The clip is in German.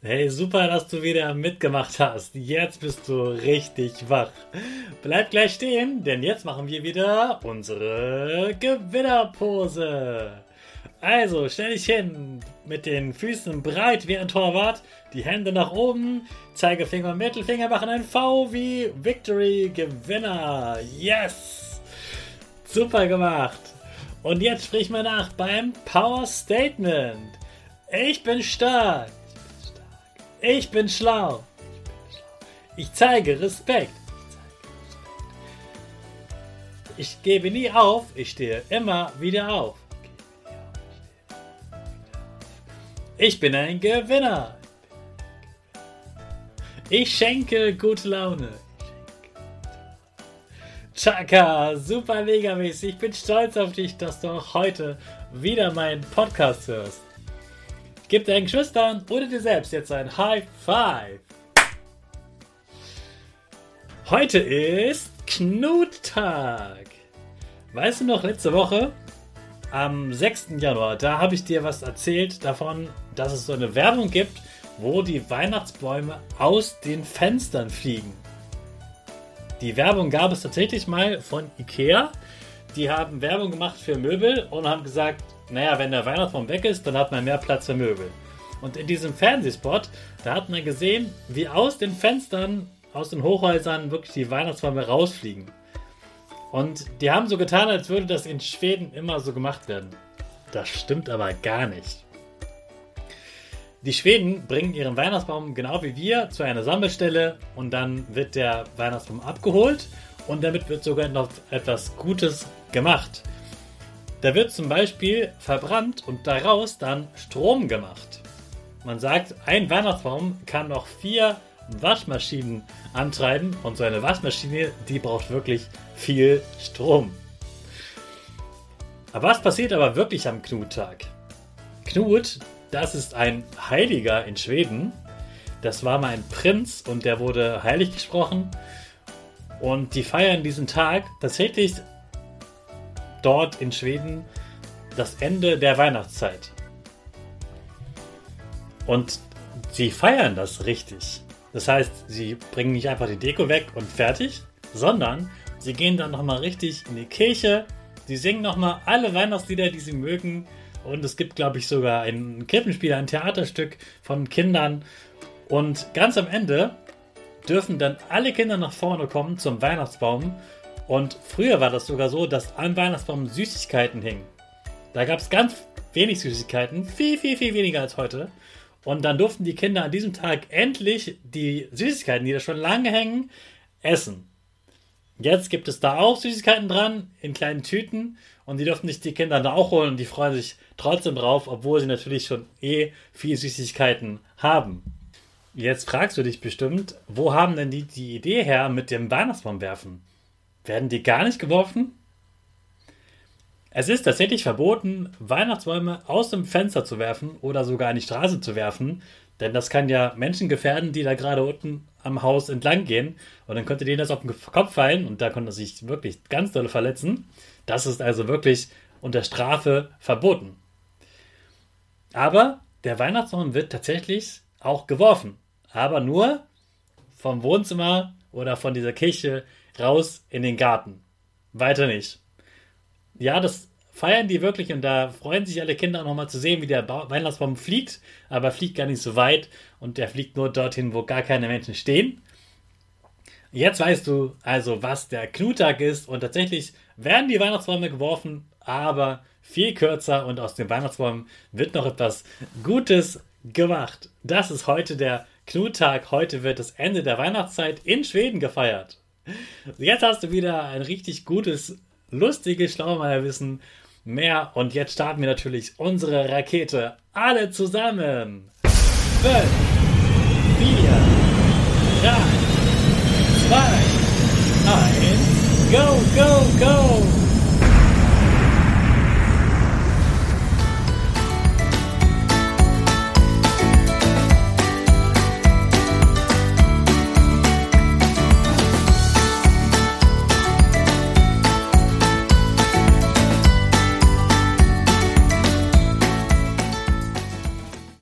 Hey, super, dass du wieder mitgemacht hast. Jetzt bist du richtig wach. Bleib gleich stehen, denn jetzt machen wir wieder unsere Gewinnerpose. Also, stell dich hin, mit den Füßen breit wie ein Torwart, die Hände nach oben, Zeigefinger und Mittelfinger machen ein V wie Victory Gewinner. Yes! Super gemacht. Und jetzt sprich mal nach beim Power Statement. Ich bin stark. Ich bin schlau. Ich zeige Respekt. Ich gebe nie auf. Ich stehe immer wieder auf. Ich bin ein Gewinner. Ich schenke gute Laune. Chaka, super mega mäßig. Ich bin stolz auf dich, dass du auch heute wieder meinen Podcast hörst. Gib deinen Geschwistern oder dir selbst jetzt ein High Five. Heute ist Knuttag. Weißt du noch, letzte Woche, am 6. Januar, da habe ich dir was erzählt davon, dass es so eine Werbung gibt, wo die Weihnachtsbäume aus den Fenstern fliegen. Die Werbung gab es tatsächlich mal von Ikea. Die haben Werbung gemacht für Möbel und haben gesagt, naja, wenn der Weihnachtsbaum weg ist, dann hat man mehr Platz für Möbel. Und in diesem Fernsehspot, da hat man gesehen, wie aus den Fenstern, aus den Hochhäusern wirklich die Weihnachtsbäume rausfliegen. Und die haben so getan, als würde das in Schweden immer so gemacht werden. Das stimmt aber gar nicht. Die Schweden bringen ihren Weihnachtsbaum genau wie wir zu einer Sammelstelle und dann wird der Weihnachtsbaum abgeholt und damit wird sogar noch etwas Gutes gemacht. Da wird zum Beispiel verbrannt und daraus dann Strom gemacht. Man sagt, ein Weihnachtsbaum kann noch vier Waschmaschinen antreiben und so eine Waschmaschine, die braucht wirklich viel Strom. Aber was passiert aber wirklich am Knuttag? Knut, das ist ein Heiliger in Schweden. Das war mal ein Prinz und der wurde heilig gesprochen. Und die feiern diesen Tag tatsächlich dort in Schweden das Ende der Weihnachtszeit. Und sie feiern das richtig. Das heißt, sie bringen nicht einfach die Deko weg und fertig, sondern sie gehen dann nochmal richtig in die Kirche, sie singen nochmal alle Weihnachtslieder, die sie mögen. Und es gibt, glaube ich, sogar ein Krippenspiel, ein Theaterstück von Kindern. Und ganz am Ende dürfen dann alle Kinder nach vorne kommen zum Weihnachtsbaum und früher war das sogar so, dass am Weihnachtsbaum Süßigkeiten hingen. Da gab es ganz wenig Süßigkeiten, viel, viel, viel weniger als heute. Und dann durften die Kinder an diesem Tag endlich die Süßigkeiten, die da schon lange hängen, essen. Jetzt gibt es da auch Süßigkeiten dran, in kleinen Tüten. Und die durften sich die Kinder da auch holen und die freuen sich trotzdem drauf, obwohl sie natürlich schon eh viel Süßigkeiten haben. Jetzt fragst du dich bestimmt, wo haben denn die die Idee her mit dem Weihnachtsbaum werfen? Werden die gar nicht geworfen? Es ist tatsächlich verboten, Weihnachtsbäume aus dem Fenster zu werfen oder sogar in die Straße zu werfen, denn das kann ja Menschen gefährden, die da gerade unten am Haus entlang gehen und dann könnte denen das auf den Kopf fallen und da konnte sich wirklich ganz doll verletzen. Das ist also wirklich unter Strafe verboten. Aber der Weihnachtsbaum wird tatsächlich auch geworfen. Aber nur vom Wohnzimmer oder von dieser Kirche raus in den Garten. Weiter nicht. Ja, das feiern die wirklich und da freuen sich alle Kinder auch nochmal zu sehen, wie der Weihnachtsbaum fliegt, aber er fliegt gar nicht so weit und der fliegt nur dorthin, wo gar keine Menschen stehen. Jetzt weißt du also, was der Knuttag ist und tatsächlich werden die Weihnachtsbäume geworfen, aber viel kürzer und aus dem Weihnachtsbaum wird noch etwas Gutes gemacht. Das ist heute der Knuttag. Heute wird das Ende der Weihnachtszeit in Schweden gefeiert. Jetzt hast du wieder ein richtig gutes, lustiges Schlaumeierwissen mehr. Und jetzt starten wir natürlich unsere Rakete. Alle zusammen. 5, 4, 3, 2, 1, go, go, go!